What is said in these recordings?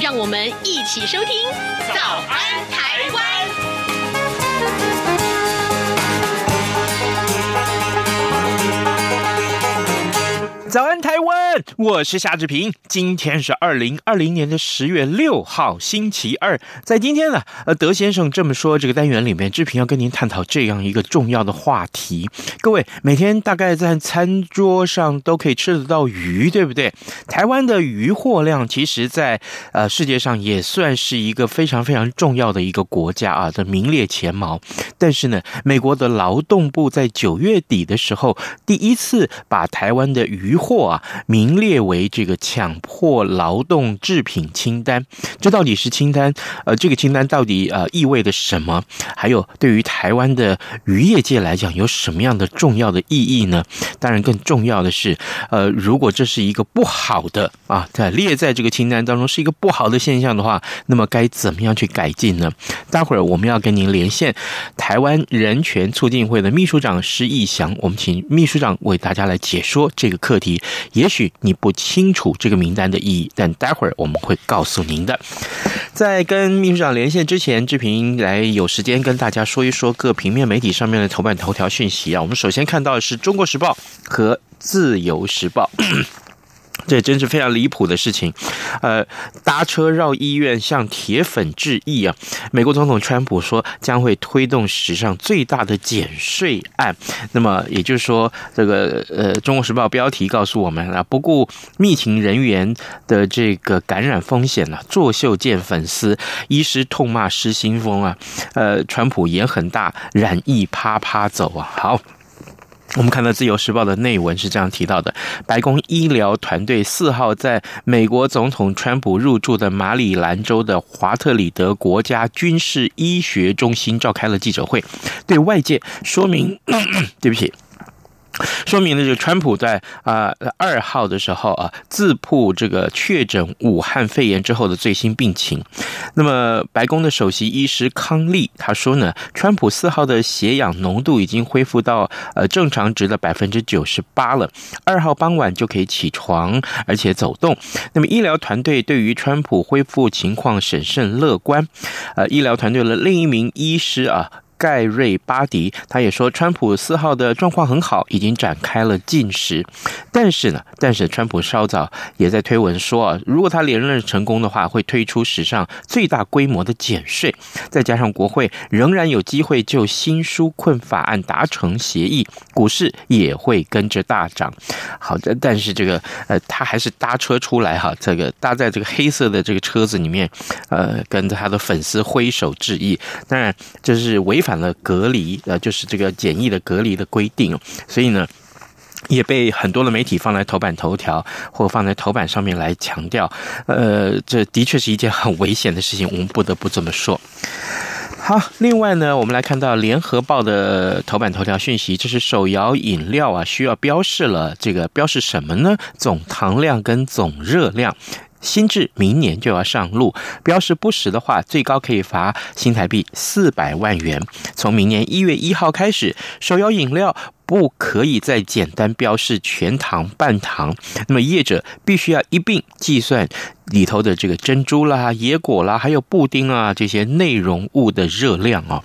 让我们一起收听《早安台湾》。我是夏志平。今天是二零二零年的十月六号，星期二。在今天呢，呃，德先生这么说，这个单元里面，志平要跟您探讨这样一个重要的话题。各位，每天大概在餐桌上都可以吃得到鱼，对不对？台湾的渔获量，其实在呃世界上也算是一个非常非常重要的一个国家啊，的名列前茅。但是呢，美国的劳动部在九月底的时候，第一次把台湾的渔货啊，名列为这个强迫劳动制品清单。这到底是清单？呃，这个清单到底呃意味着什么？还有对于台湾的渔业界来讲，有什么样的重要的意义呢？当然，更重要的是，呃，如果这是一个不好的啊，在列在这个清单当中是一个不好的现象的话，那么该怎么样去改进呢？待会儿我们要跟您连线台湾人权促进会的秘书长施逸翔，我们请秘书长为大家来解说这个课题。也许你不清楚这个名单的意义，但待会儿我们会告诉您的。在跟秘书长连线之前，志平来有时间跟大家说一说各平面媒体上面的头版头条讯息啊。我们首先看到的是《中国时报》和《自由时报》。这真是非常离谱的事情，呃，搭车绕医院向铁粉致意啊！美国总统川普说将会推动史上最大的减税案。那么也就是说，这个呃，《中国时报》标题告诉我们啊，不顾密情人员的这个感染风险了，作秀见粉丝，医师痛骂失心疯啊！呃，川普也很大，染疫趴趴走啊！好。我们看到《自由时报》的内文是这样提到的：白宫医疗团队四号在美国总统川普入住的马里兰州的华特里德国家军事医学中心召开了记者会，对外界说明，对不起。说明了，这个川普在啊二号的时候啊自曝这个确诊武汉肺炎之后的最新病情。那么，白宫的首席医师康利他说呢，川普四号的血氧浓度已经恢复到呃正常值的百分之九十八了，二号傍晚就可以起床而且走动。那么，医疗团队对于川普恢复情况审慎乐观。呃，医疗团队的另一名医师啊。盖瑞巴迪，他也说，川普四号的状况很好，已经展开了进食。但是呢，但是川普稍早也在推文说啊，如果他连任成功的话，会推出史上最大规模的减税，再加上国会仍然有机会就新纾困法案达成协议，股市也会跟着大涨。好的，但是这个呃，他还是搭车出来哈，这个搭在这个黑色的这个车子里面，呃，跟着他的粉丝挥手致意。当然，这是违反。了隔离，呃，就是这个简易的隔离的规定，所以呢，也被很多的媒体放在头版头条或放在头版上面来强调，呃，这的确是一件很危险的事情，我们不得不这么说。好，另外呢，我们来看到联合报的头版头条讯息，这是手摇饮料啊，需要标示了，这个标示什么呢？总糖量跟总热量。新制明年就要上路，标示不实的话，最高可以罚新台币四百万元。从明年一月一号开始，手摇饮料不可以再简单标示全糖、半糖，那么业者必须要一并计算里头的这个珍珠啦、野果啦，还有布丁啊这些内容物的热量哦。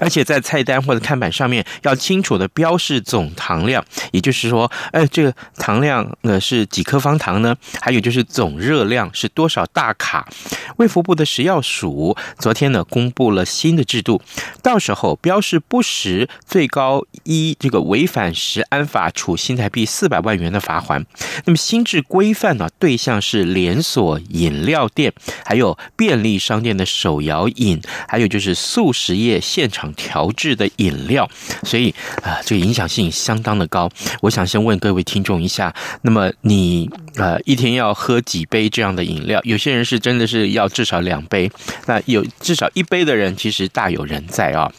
而且在菜单或者看板上面要清楚的标示总糖量，也就是说，哎，这个糖量呢是几颗方糖呢？还有就是总热量是多少大卡？卫福部的食药署昨天呢公布了新的制度，到时候标示不实，最高一这个违反食安法处新台币四百万元的罚锾。那么新制规范呢，对象是连锁饮料店，还有便利商店的手摇饮，还有就是速食业现现场调制的饮料，所以啊，这个影响性相当的高。我想先问各位听众一下，那么你呃一天要喝几杯这样的饮料？有些人是真的是要至少两杯，那有至少一杯的人其实大有人在啊。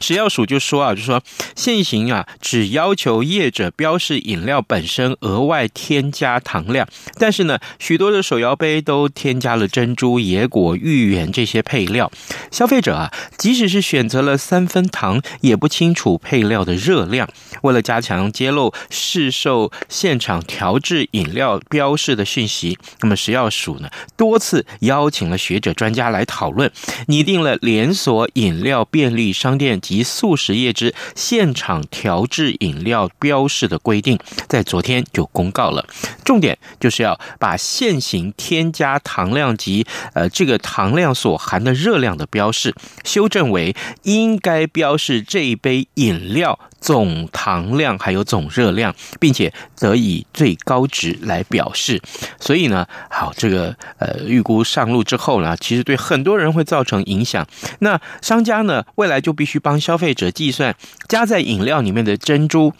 食药署就说啊，就说现行啊，只要求业者标示饮料本身额外添加糖量，但是呢，许多的手摇杯都添加了珍珠、野果、芋圆这些配料。消费者啊，即使是选择了三分糖，也不清楚配料的热量。为了加强揭露市售现场调制饮料标示的讯息，那么食药署呢，多次邀请了学者专家来讨论，拟定了连锁饮料便利商店及速食业之现场调制饮料标示的规定，在昨天就公告了。重点就是要把现行添加糖量及呃这个糖量所含的热量的标示修正为应该标示这一杯饮料总糖量还有总热量，并且得以最高值来表示。所以呢，好这个呃预估上路之后呢，其实对很多人会造成影响。那商家呢，未来就必须帮消费者计算加在饮料里面的珍珠。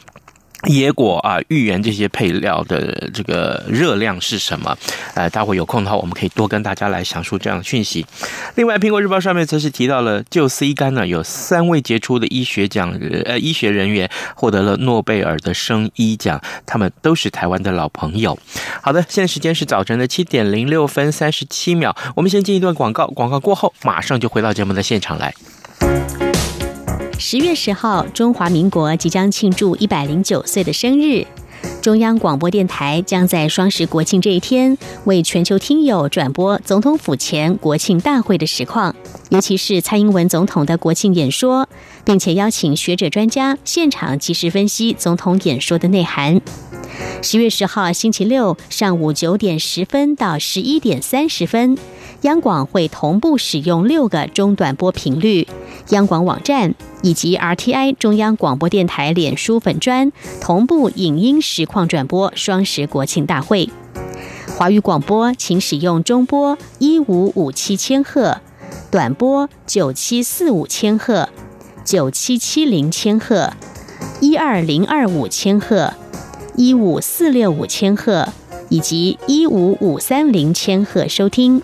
野果啊、芋圆这些配料的这个热量是什么？呃，待会有空的话，我们可以多跟大家来详述这样的讯息。另外，《苹果日报》上面则是提到了，就 C 肝呢，有三位杰出的医学奖呃医学人员获得了诺贝尔的生医奖，他们都是台湾的老朋友。好的，现在时间是早晨的七点零六分三十七秒，我们先进一段广告，广告过后马上就回到节目的现场来。十月十号，中华民国即将庆祝一百零九岁的生日。中央广播电台将在双十国庆这一天，为全球听友转播总统府前国庆大会的实况，尤其是蔡英文总统的国庆演说，并且邀请学者专家现场及时分析总统演说的内涵。十月十号星期六上午九点十分到十一点三十分，央广会同步使用六个中短波频率，央广网站。以及 RTI 中央广播电台脸书粉专同步影音实况转播双十国庆大会。华语广播请使用中波一五五七千赫、短波九七四五千赫、九七七零千赫、一二零二五千赫、一五四六五千赫以及一五五三零千赫收听。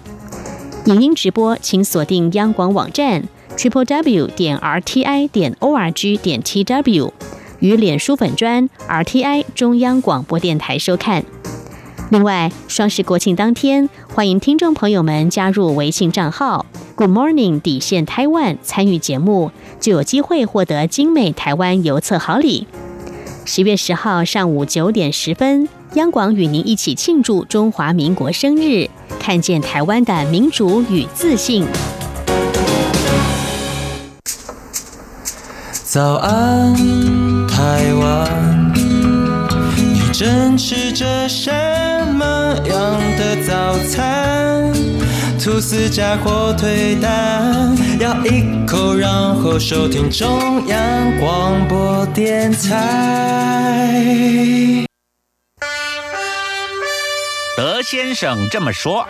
影音直播请锁定央广网站。triple w 点 r t i 点 o r g 点 t w 与脸书粉专 r t i 中央广播电台收看。另外，双十国庆当天，欢迎听众朋友们加入微信账号 Good Morning 底线台湾参与节目，就有机会获得精美台湾邮册好礼。十月十号上午九点十分，央广与您一起庆祝中华民国生日，看见台湾的民主与自信。早安，台湾，你正吃着什么样的早餐？吐司加火腿蛋，咬一口，然后收听中央广播电台。德先生这么说。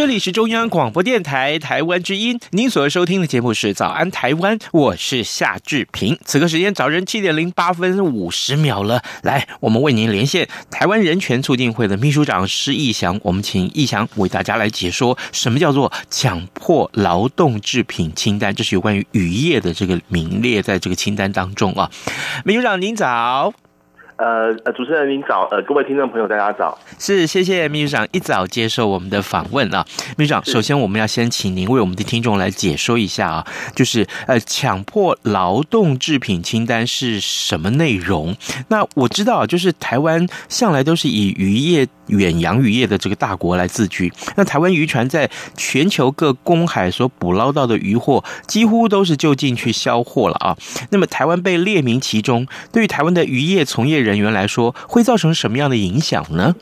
这里是中央广播电台台湾之音，您所收听的节目是《早安台湾》，我是夏志平。此刻时间早晨七点零八分五十秒了，来，我们为您连线台湾人权促进会的秘书长施义祥，我们请义祥为大家来解说什么叫做强迫劳动制品清单，这是有关于渔业的这个名列在这个清单当中啊。秘书长您早。呃呃，主持人您早，呃，各位听众朋友大家早，是谢谢秘书长一早接受我们的访问啊，秘书长，首先我们要先请您为我们的听众来解说一下啊，就是呃，强迫劳动制品清单是什么内容？那我知道，就是台湾向来都是以渔业远洋渔业的这个大国来自居，那台湾渔船在全球各公海所捕捞到的渔获，几乎都是就近去销货了啊。那么台湾被列名其中，对于台湾的渔业从业人员来说，会造成什么样的影响呢？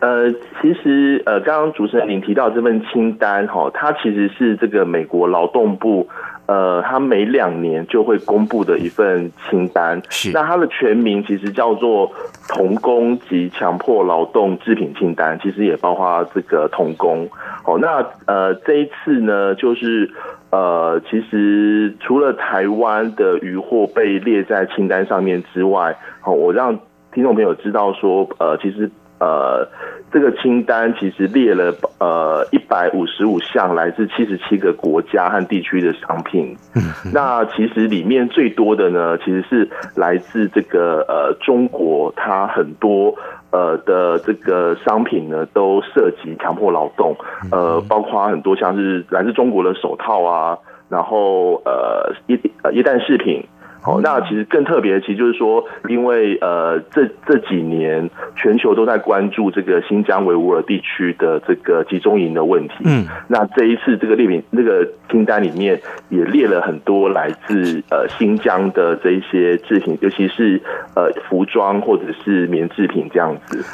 呃，其实呃，刚刚主持人您提到这份清单哈，它其实是这个美国劳动部呃，他每两年就会公布的一份清单。是，那它的全名其实叫做童工及强迫劳动制品清单，其实也包括这个童工。哦，那呃，这一次呢，就是呃，其实除了台湾的渔获被列在清单上面之外，哦，我让听众朋友知道说，呃，其实。呃，这个清单其实列了呃一百五十五项来自七十七个国家和地区的商品。嗯，那其实里面最多的呢，其实是来自这个呃中国，它很多呃的这个商品呢都涉及强迫劳动。呃，包括很多像是来自中国的手套啊，然后呃一呃液氮饰品。好，那其实更特别的，其实就是说，因为呃，这这几年全球都在关注这个新疆维吾尔地区的这个集中营的问题。嗯，那这一次这个列名那个清单里面也列了很多来自呃新疆的这一些制品，尤其是呃服装或者是棉制品这样子。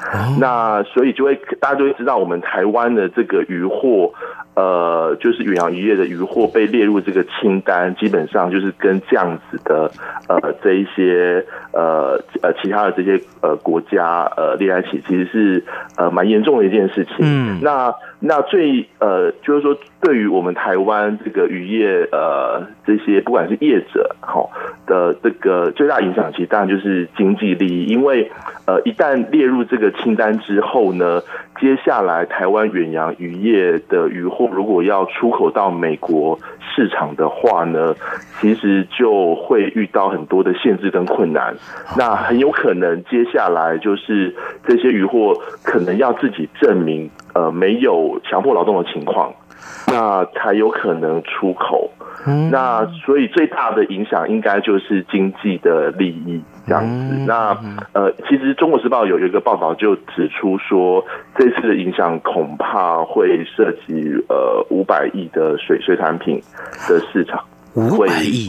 那所以就会大家就会知道，我们台湾的这个渔获。呃，就是远洋渔业的渔获被列入这个清单，基本上就是跟这样子的呃这一些呃呃其他的这些呃国家呃列在一起，其实是呃蛮严重的一件事情。嗯，那那最呃就是说，对于我们台湾这个渔业呃这些不管是业者好的这个最大影响，其实当然就是经济利益，因为呃一旦列入这个清单之后呢，接下来台湾远洋渔业的渔获。如果要出口到美国市场的话呢，其实就会遇到很多的限制跟困难。那很有可能接下来就是这些渔获可能要自己证明，呃，没有强迫劳动的情况，那才有可能出口。那所以最大的影响应该就是经济的利益这样子。那呃，其实《中国时报》有一个报道就指出说，这次的影响恐怕会涉及呃五百亿的水水产品的市场，五百亿。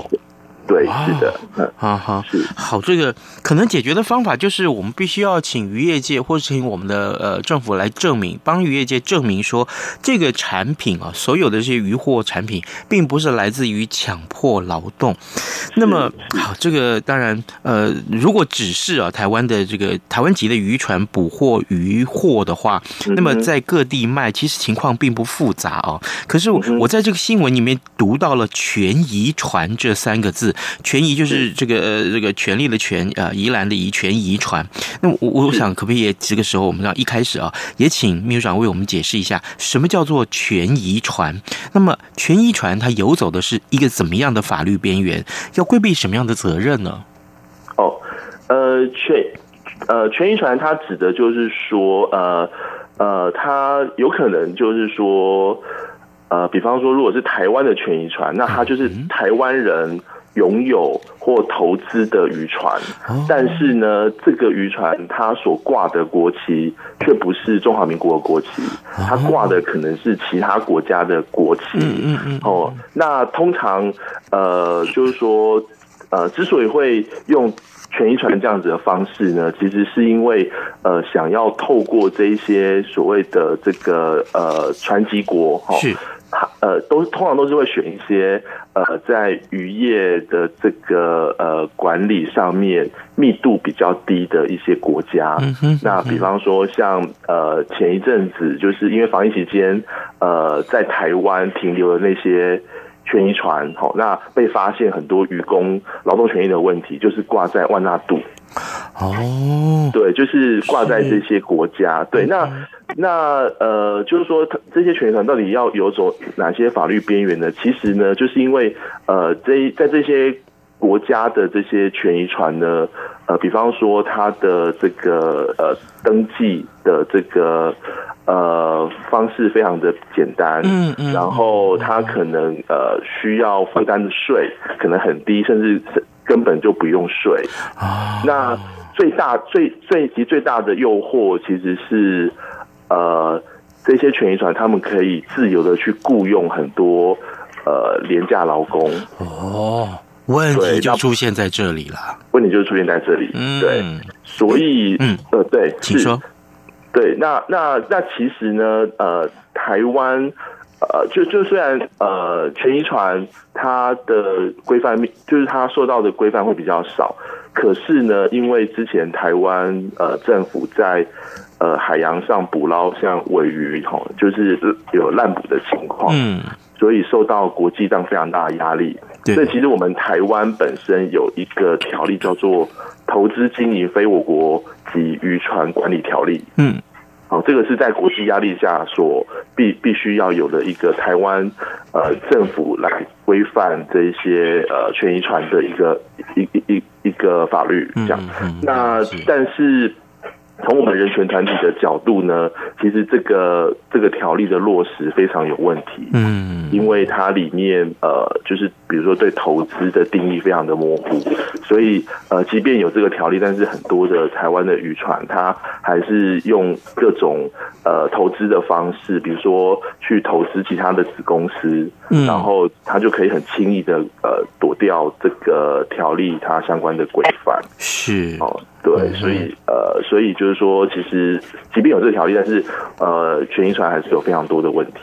对，是的，啊哈，是好，这个可能解决的方法就是我们必须要请渔业界或者请我们的呃政府来证明，帮渔业界证明说这个产品啊，所有的这些渔获产品并不是来自于强迫劳动。那么好，这个当然呃，如果只是啊台湾的这个台湾籍的渔船捕获渔获的话，那么在各地卖，其实情况并不复杂啊。可是我我在这个新闻里面读到了“权宜船”这三个字。权宜就是这个呃这个权力的权啊，宜兰的宜，权遗传。那我我想可不可以也这个时候我们让一开始啊，也请秘书长为我们解释一下什么叫做权宜船？那么权宜船它游走的是一个怎么样的法律边缘？要规避什么样的责任呢？哦，呃，权呃权遗传它指的就是说呃呃，它有可能就是说呃，比方说如果是台湾的权宜船，那它就是台湾人。拥有或投资的渔船，但是呢，这个渔船它所挂的国旗却不是中华民国的国旗，它挂的可能是其他国家的国旗。哦，那通常呃，就是说呃，之所以会用权宜船这样子的方式呢，其实是因为呃，想要透过这一些所谓的这个呃船籍国哈。呃，都通常都是会选一些呃，在渔业的这个呃管理上面密度比较低的一些国家。嗯哼。那比方说像呃前一阵子就是因为防疫期间，呃在台湾停留的那些权益船，好，那被发现很多渔工劳动权益的问题，就是挂在万纳度。哦，对，就是挂在这些国家。对，那。那呃，就是说，这些权宜船到底要游走哪些法律边缘呢？其实呢，就是因为呃，这在这些国家的这些权益船呢，呃，比方说它的这个呃登记的这个呃方式非常的简单，嗯嗯，然后它可能呃需要负担的税可能很低，甚至根本就不用睡啊。那最大最最其最大的诱惑其实是。呃，这些权益船他们可以自由的去雇佣很多呃廉价劳工。哦，问题就出现在这里了。问题就出现在这里。嗯，对，所以嗯呃对，请说。对，那那那其实呢，呃，台湾呃就就虽然呃权宜船它的规范面就是它受到的规范会比较少。可是呢，因为之前台湾呃政府在呃海洋上捕捞像尾鱼吼，就是有滥捕的情况，嗯，所以受到国际上非常大的压力。所以其实我们台湾本身有一个条例叫做《投资经营非我国及渔船管理条例》，嗯。好，这个是在国际压力下所必必须要有的一个台湾呃政府来规范这一些呃权益船的一个一一一一个法律这样。那但是。从我们人权团体的角度呢，其实这个这个条例的落实非常有问题。嗯，因为它里面呃，就是比如说对投资的定义非常的模糊，所以呃，即便有这个条例，但是很多的台湾的渔船，它还是用各种呃投资的方式，比如说去投资其他的子公司，然后它就可以很轻易的呃躲掉这个条例它相关的规范。是哦。对，所以呃，所以就是说，其实即便有这个条例，但是呃，权益船还是有非常多的问题。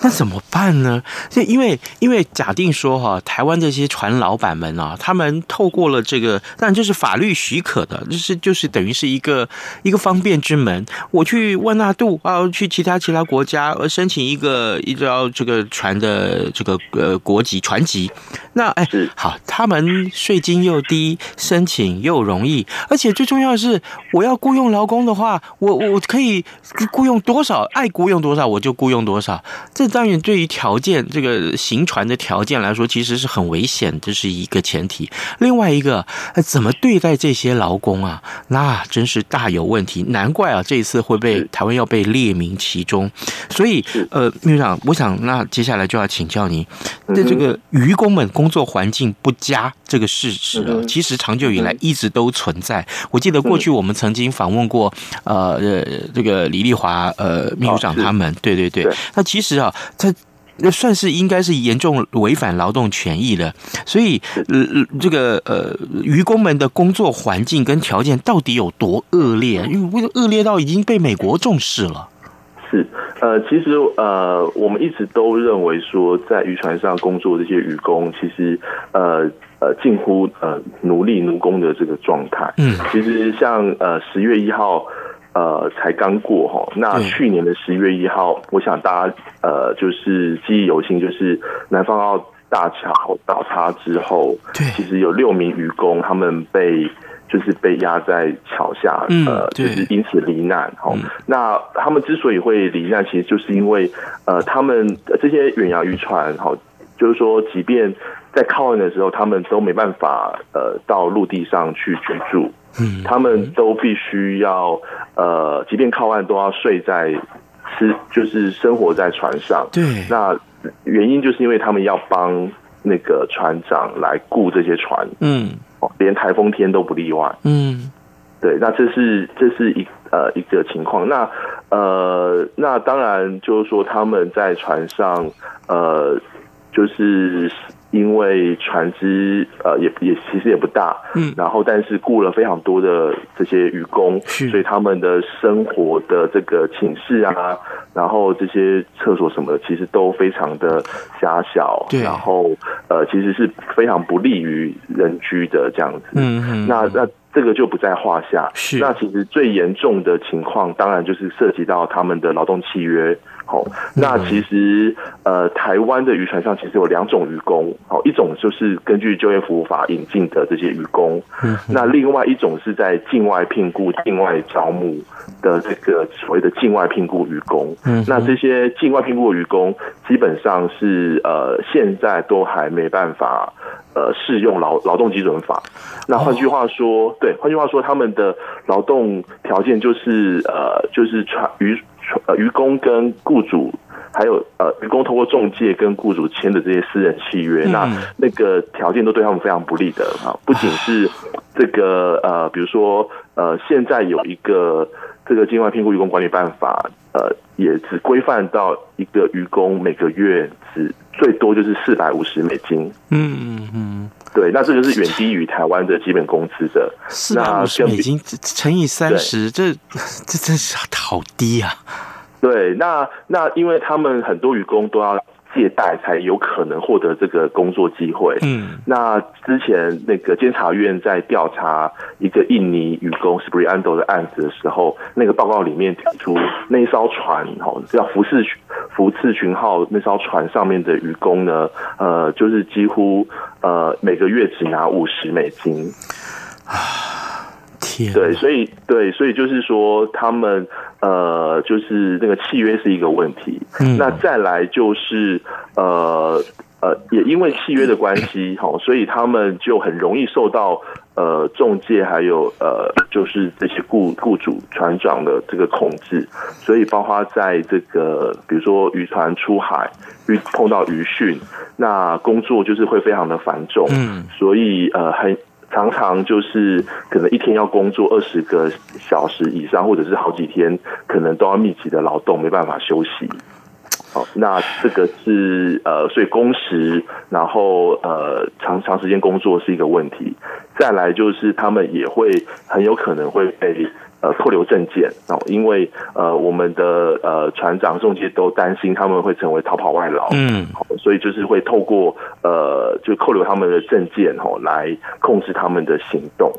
那怎么办呢？就因为因为假定说哈，台湾这些船老板们啊，他们透过了这个，但这是法律许可的，就是就是等于是一个一个方便之门。我去万纳度啊，去其他其他国家而申请一个依照这个船的这个呃国籍船籍，那哎好，他们税金又低，申请又容易，而且。最重要的是，我要雇佣劳工的话，我我可以雇佣多少，爱雇佣多少我就雇佣多少。这当然对于条件这个行船的条件来说，其实是很危险，这是一个前提。另外一个，怎么对待这些劳工啊？那真是大有问题。难怪啊，这一次会被台湾要被列名其中。所以，呃，秘书长，我想那接下来就要请教您，那这个渔工们工作环境不佳这个事实啊，其实长久以来一直都存在。我记得过去我们曾经访问过，呃呃，这个李丽华呃秘书长他们，对对对。那其实啊，他算是应该是严重违反劳动权益的。所以呃这个呃渔工们的工作环境跟条件到底有多恶劣？因为恶劣到已经被美国重视了。是呃，其实呃，我们一直都认为说，在渔船上工作这些渔工，其实呃。呃，近乎呃奴隶奴工的这个状态。嗯，其实像呃十月一号，呃才刚过哈。那去年的十一月一号，我想大家呃就是记忆犹新，就是南方澳大桥倒塌之后，对，其实有六名渔工他们被就是被压在桥下，呃，就是因此罹难。哈，那他们之所以会罹难，其实就是因为呃他们这些远洋渔船，哈，就是说即便。在靠岸的时候，他们都没办法呃到陆地上去居住，嗯，他们都必须要呃，即便靠岸都要睡在吃，就是生活在船上。对，那原因就是因为他们要帮那个船长来雇这些船，嗯，连台风天都不例外，嗯，对，那这是这是一呃一个情况。那呃，那当然就是说他们在船上呃，就是。因为船只呃也也其实也不大，嗯，然后但是雇了非常多的这些渔工，是。所以他们的生活的这个寝室啊，然后这些厕所什么的，其实都非常的狭小，对，然后呃其实是非常不利于人居的这样子，嗯嗯，那那这个就不在话下，是。那其实最严重的情况，当然就是涉及到他们的劳动契约。好，那其实呃，台湾的渔船上其实有两种渔工，好，一种就是根据就业服务法引进的这些渔工，那另外一种是在境外聘雇、境外招募的这个所谓的境外聘雇渔工，那这些境外聘雇的渔工基本上是呃，现在都还没办法呃适用劳劳动基准法。那换句话说，对，换句话说，他们的劳动条件就是呃，就是船渔。呃，渔工跟雇主，还有呃，渔工通过中介跟雇主签的这些私人契约，嗯、那那个条件都对他们非常不利的啊。不仅是这个呃，比如说呃，现在有一个这个境外聘雇员工管理办法，呃，也只规范到一个渔工每个月只最多就是四百五十美金。嗯嗯嗯，对，那这个是远低于台湾的基本工资的。四百五十美金乘以三十，这这真是好低啊！对，那那因为他们很多渔工都要借贷才有可能获得这个工作机会。嗯，那之前那个监察院在调查一个印尼渔工 Suprianto 的案子的时候，那个报告里面提出，那艘船哦叫福士福次群号那艘船上面的渔工呢，呃，就是几乎呃每个月只拿五十美金。啊，天！对，所以对，所以就是说他们。呃，就是那个契约是一个问题。嗯，那再来就是呃呃，也因为契约的关系，哈，所以他们就很容易受到呃中介还有呃，就是这些雇雇主船长的这个控制。所以，包括在这个比如说渔船出海遇碰到渔汛，那工作就是会非常的繁重。嗯，所以呃很。常常就是可能一天要工作二十个小时以上，或者是好几天，可能都要密集的劳动，没办法休息。好，那这个是呃，所以工时，然后呃，长长时间工作是一个问题。再来就是他们也会很有可能会被。呃，扣留证件哦，因为呃，我们的呃船长、仲介都担心他们会成为逃跑外劳，嗯，所以就是会透过呃，就扣留他们的证件哦，来控制他们的行动。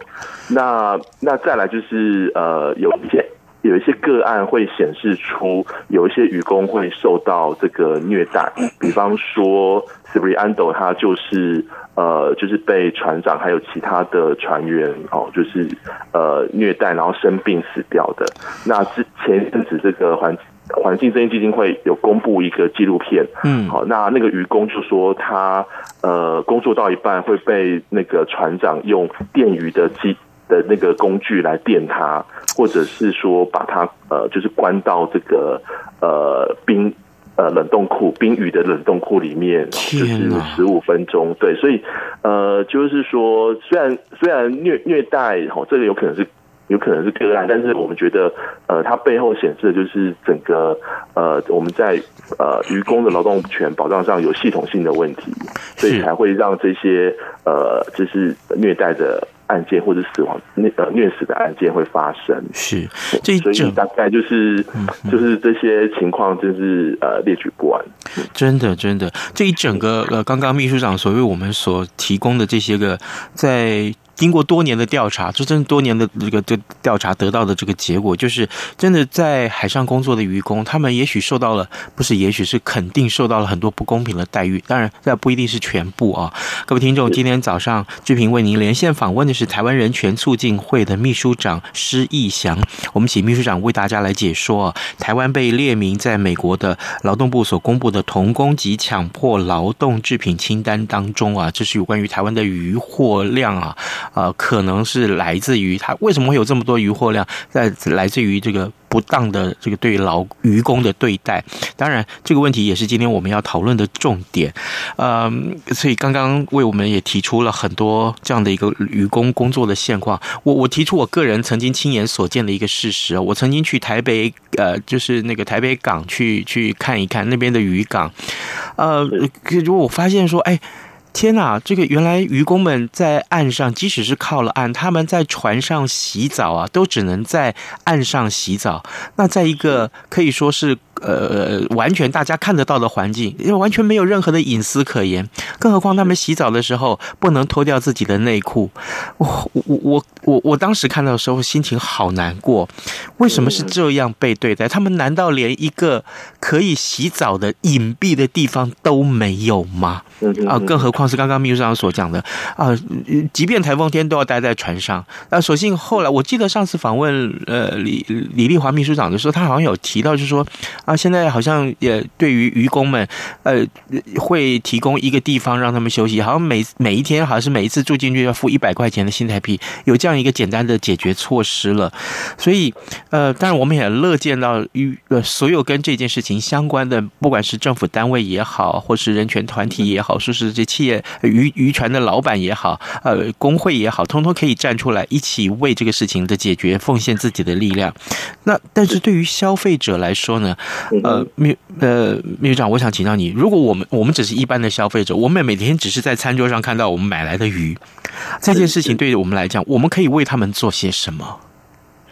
那那再来就是呃，有一些有一些个案会显示出有一些渔工会受到这个虐待，比方说 Suprianto 他就是。呃，就是被船长还有其他的船员哦，就是呃虐待，然后生病死掉的。那之前一阵子，这个环环境正义基金会有公布一个纪录片，嗯，好，那那个渔工就说他呃工作到一半会被那个船长用电鱼的机的那个工具来电他，或者是说把它呃就是关到这个呃冰。呃，冷冻库冰雨的冷冻库里面，就是十五分钟。对，所以呃，就是说，虽然虽然虐虐待哦，这个有可能是有可能是个案，但是我们觉得呃，它背后显示的就是整个呃，我们在呃渔工的劳动权保障上有系统性的问题，所以才会让这些呃，就是虐待的。案件或者死亡那呃虐死的案件会发生，是这所以大概就是就是这些情况，就是呃列举不完。真的真的，这一整个呃，刚刚秘书长所为我们所提供的这些个在。经过多年的调查，这真多年的这个这调查得到的这个结果，就是真的在海上工作的渔工，他们也许受到了，不是也许是肯定受到了很多不公平的待遇。当然，这不一定是全部啊。各位听众，今天早上志平为您连线访问的是台湾人权促进会的秘书长施逸翔，我们请秘书长为大家来解说啊，台湾被列名在美国的劳动部所公布的童工及强迫劳动制品清单当中啊，这是有关于台湾的渔获量啊。呃，可能是来自于他为什么会有这么多渔获量，在来自于这个不当的这个对劳渔工的对待。当然，这个问题也是今天我们要讨论的重点。嗯，所以刚刚为我们也提出了很多这样的一个渔工工作的现况。我我提出我个人曾经亲眼所见的一个事实。我曾经去台北，呃，就是那个台北港去去看一看那边的渔港。呃，如果我发现说，哎。天呐，这个原来渔工们在岸上，即使是靠了岸，他们在船上洗澡啊，都只能在岸上洗澡。那在一个可以说是。呃，完全大家看得到的环境，因为完全没有任何的隐私可言。更何况他们洗澡的时候不能脱掉自己的内裤。我我我我我当时看到的时候心情好难过。为什么是这样被对待？他们难道连一个可以洗澡的隐蔽的地方都没有吗？啊，更何况是刚刚秘书长所讲的啊，即便台风天都要待在船上。啊，所幸后来我记得上次访问呃李李丽华秘书长的时候，他好像有提到，就是说啊。现在好像也对于渔工们，呃，会提供一个地方让他们休息，好像每每一天，好像是每一次住进去要付一百块钱的新台币，有这样一个简单的解决措施了。所以，呃，当然我们也乐见到渔呃所有跟这件事情相关的，不管是政府单位也好，或是人权团体也好，说是这企业渔渔船的老板也好，呃，工会也好，通通可以站出来一起为这个事情的解决奉献自己的力量。那但是对于消费者来说呢？呃，秘呃，秘书长，我想请教你，如果我们我们只是一般的消费者，我们每天只是在餐桌上看到我们买来的鱼，这件事情对于我们来讲，我们可以为他们做些什么？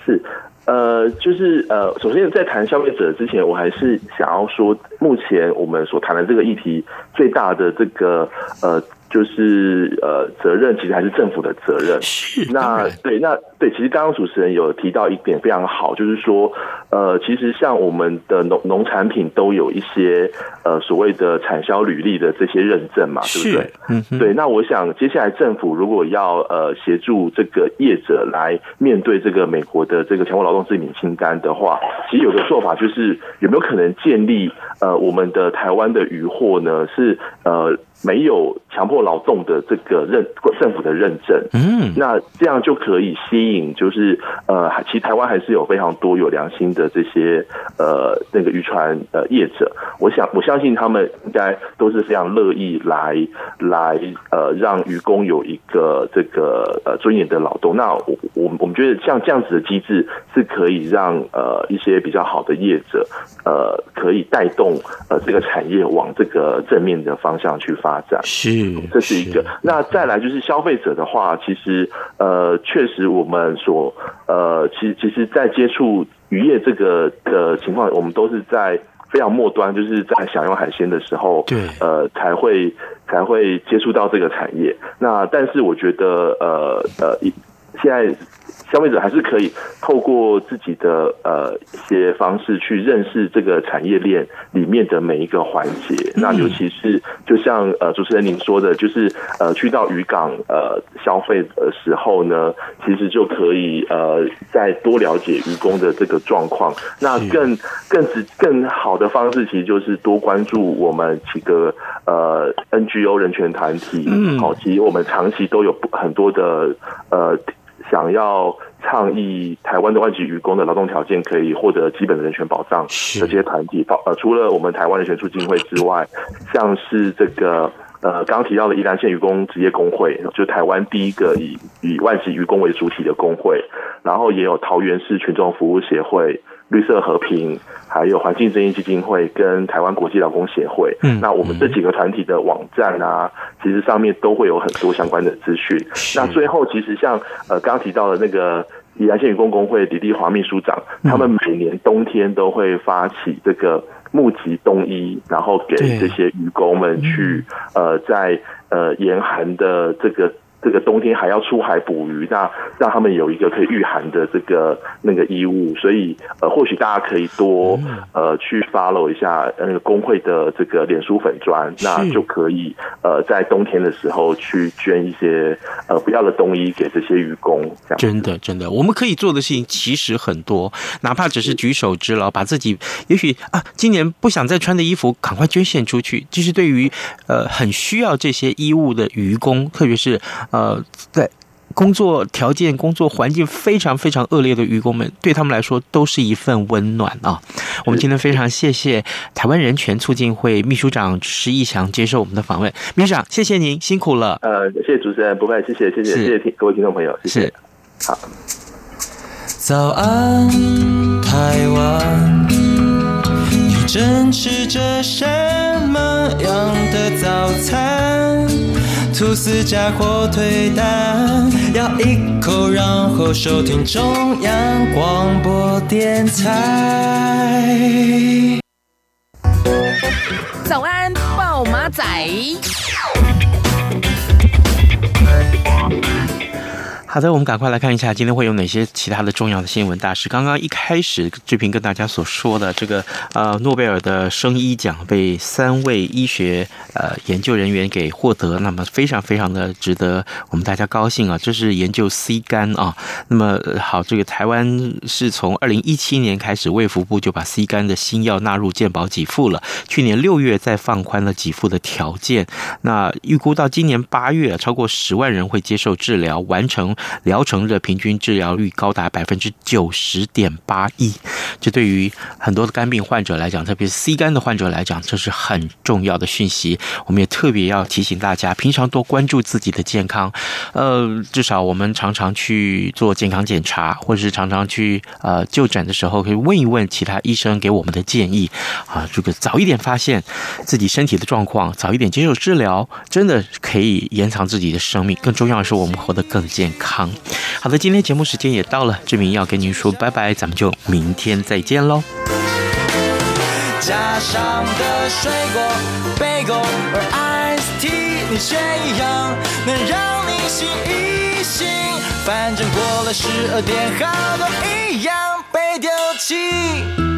是，呃，就是呃，首先在谈消费者之前，我还是想要说，目前我们所谈的这个议题最大的这个呃。就是呃，责任其实还是政府的责任。是，那对，那对，其实刚刚主持人有提到一点非常好，就是说，呃，其实像我们的农农产品都有一些呃所谓的产销履历的这些认证嘛，对不对？嗯，对。那我想接下来政府如果要呃协助这个业者来面对这个美国的这个强迫劳动制品清单的话，其实有个做法就是有没有可能建立呃我们的台湾的渔获呢？是呃。没有强迫劳动的这个认政府的认证，嗯，那这样就可以吸引，就是呃，其实台湾还是有非常多有良心的这些呃那个渔船呃业者，我想我相信他们应该都是非常乐意来来呃让渔工有一个这个呃尊严的劳动。那我我我们觉得像这样子的机制是可以让呃一些比较好的业者呃可以带动呃这个产业往这个正面的方向去发。发展是，这是一个。那再来就是消费者的话，其实呃，确实我们所呃，其实其实，在接触渔业这个的情况，我们都是在非常末端，就是在享用海鲜的时候，对，呃，才会才会接触到这个产业。那但是我觉得呃呃，现在。消费者还是可以透过自己的呃一些方式去认识这个产业链里面的每一个环节。那尤其是就像呃主持人您说的，就是呃去到渔港呃消费的时候呢，其实就可以呃再多了解渔工的这个状况。那更更直更好的方式，其实就是多关注我们几个呃 NGO 人权团体。嗯，好，其实我们长期都有很多的呃。想要倡议台湾的外籍渔工的劳动条件可以获得基本的人权保障的这些团体，包呃除了我们台湾人权促进会之外，像是这个呃刚刚提到的宜兰县渔工职业工会，就是台湾第一个以以外籍渔工为主体的工会，然后也有桃园市群众服务协会。绿色和平，还有环境正义基金会跟台湾国际劳工协会，嗯，那我们这几个团体的网站啊，其实上面都会有很多相关的资讯。那最后，其实像呃刚刚提到的那个宜兰县渔工工会李丽华秘书长，他们每年冬天都会发起这个募集冬衣，然后给这些渔工们去呃在呃严寒的这个。这个冬天还要出海捕鱼，那让他们有一个可以御寒的这个那个衣物，所以呃，或许大家可以多呃去 follow 一下那个工会的这个脸书粉砖，那就可以呃在冬天的时候去捐一些呃不要的冬衣给这些渔工。这样真的真的，我们可以做的事情其实很多，哪怕只是举手之劳，把自己也许啊今年不想再穿的衣服赶快捐献出去，就是对于呃很需要这些衣物的渔工，特别是。呃，在工作条件、工作环境非常非常恶劣的渔工们，对他们来说都是一份温暖啊！我们今天非常谢谢台湾人权促进会秘书长施义祥接受我们的访问，秘书长，谢谢您，辛苦了。呃，谢谢主持人，不会，谢谢，谢谢，谢谢听各位听众朋友，谢谢。是好，早安，台湾，你正吃着什么样的早餐？吐司加火腿蛋，咬一口，然后收听中央广播电台。早安，报马仔。好的，我们赶快来看一下今天会有哪些其他的重要的新闻大事。刚刚一开始志平跟大家所说的这个呃诺贝尔的生医奖被三位医学呃研究人员给获得，那么非常非常的值得我们大家高兴啊！这是研究 C 肝啊。那么好，这个台湾是从二零一七年开始，卫福部就把 C 肝的新药纳入健保给付了。去年六月再放宽了给付的条件，那预估到今年八月，超过十万人会接受治疗，完成。疗程的平均治疗率高达百分之九十点八一，这对于很多的肝病患者来讲，特别是 C 肝的患者来讲，这是很重要的讯息。我们也特别要提醒大家，平常多关注自己的健康。呃，至少我们常常去做健康检查，或者是常常去呃就诊的时候，可以问一问其他医生给我们的建议啊。这个早一点发现自己身体的状况，早一点接受治疗，真的可以延长自己的生命。更重要的是，我们活得更健康。康。好的，今天节目时间也到了，志明要跟您说拜拜，咱们就明天再见喽。架上的水果、贝果和 iced tea，你选一样能让你醒一醒。反正过了十二点，好多一样被丢弃。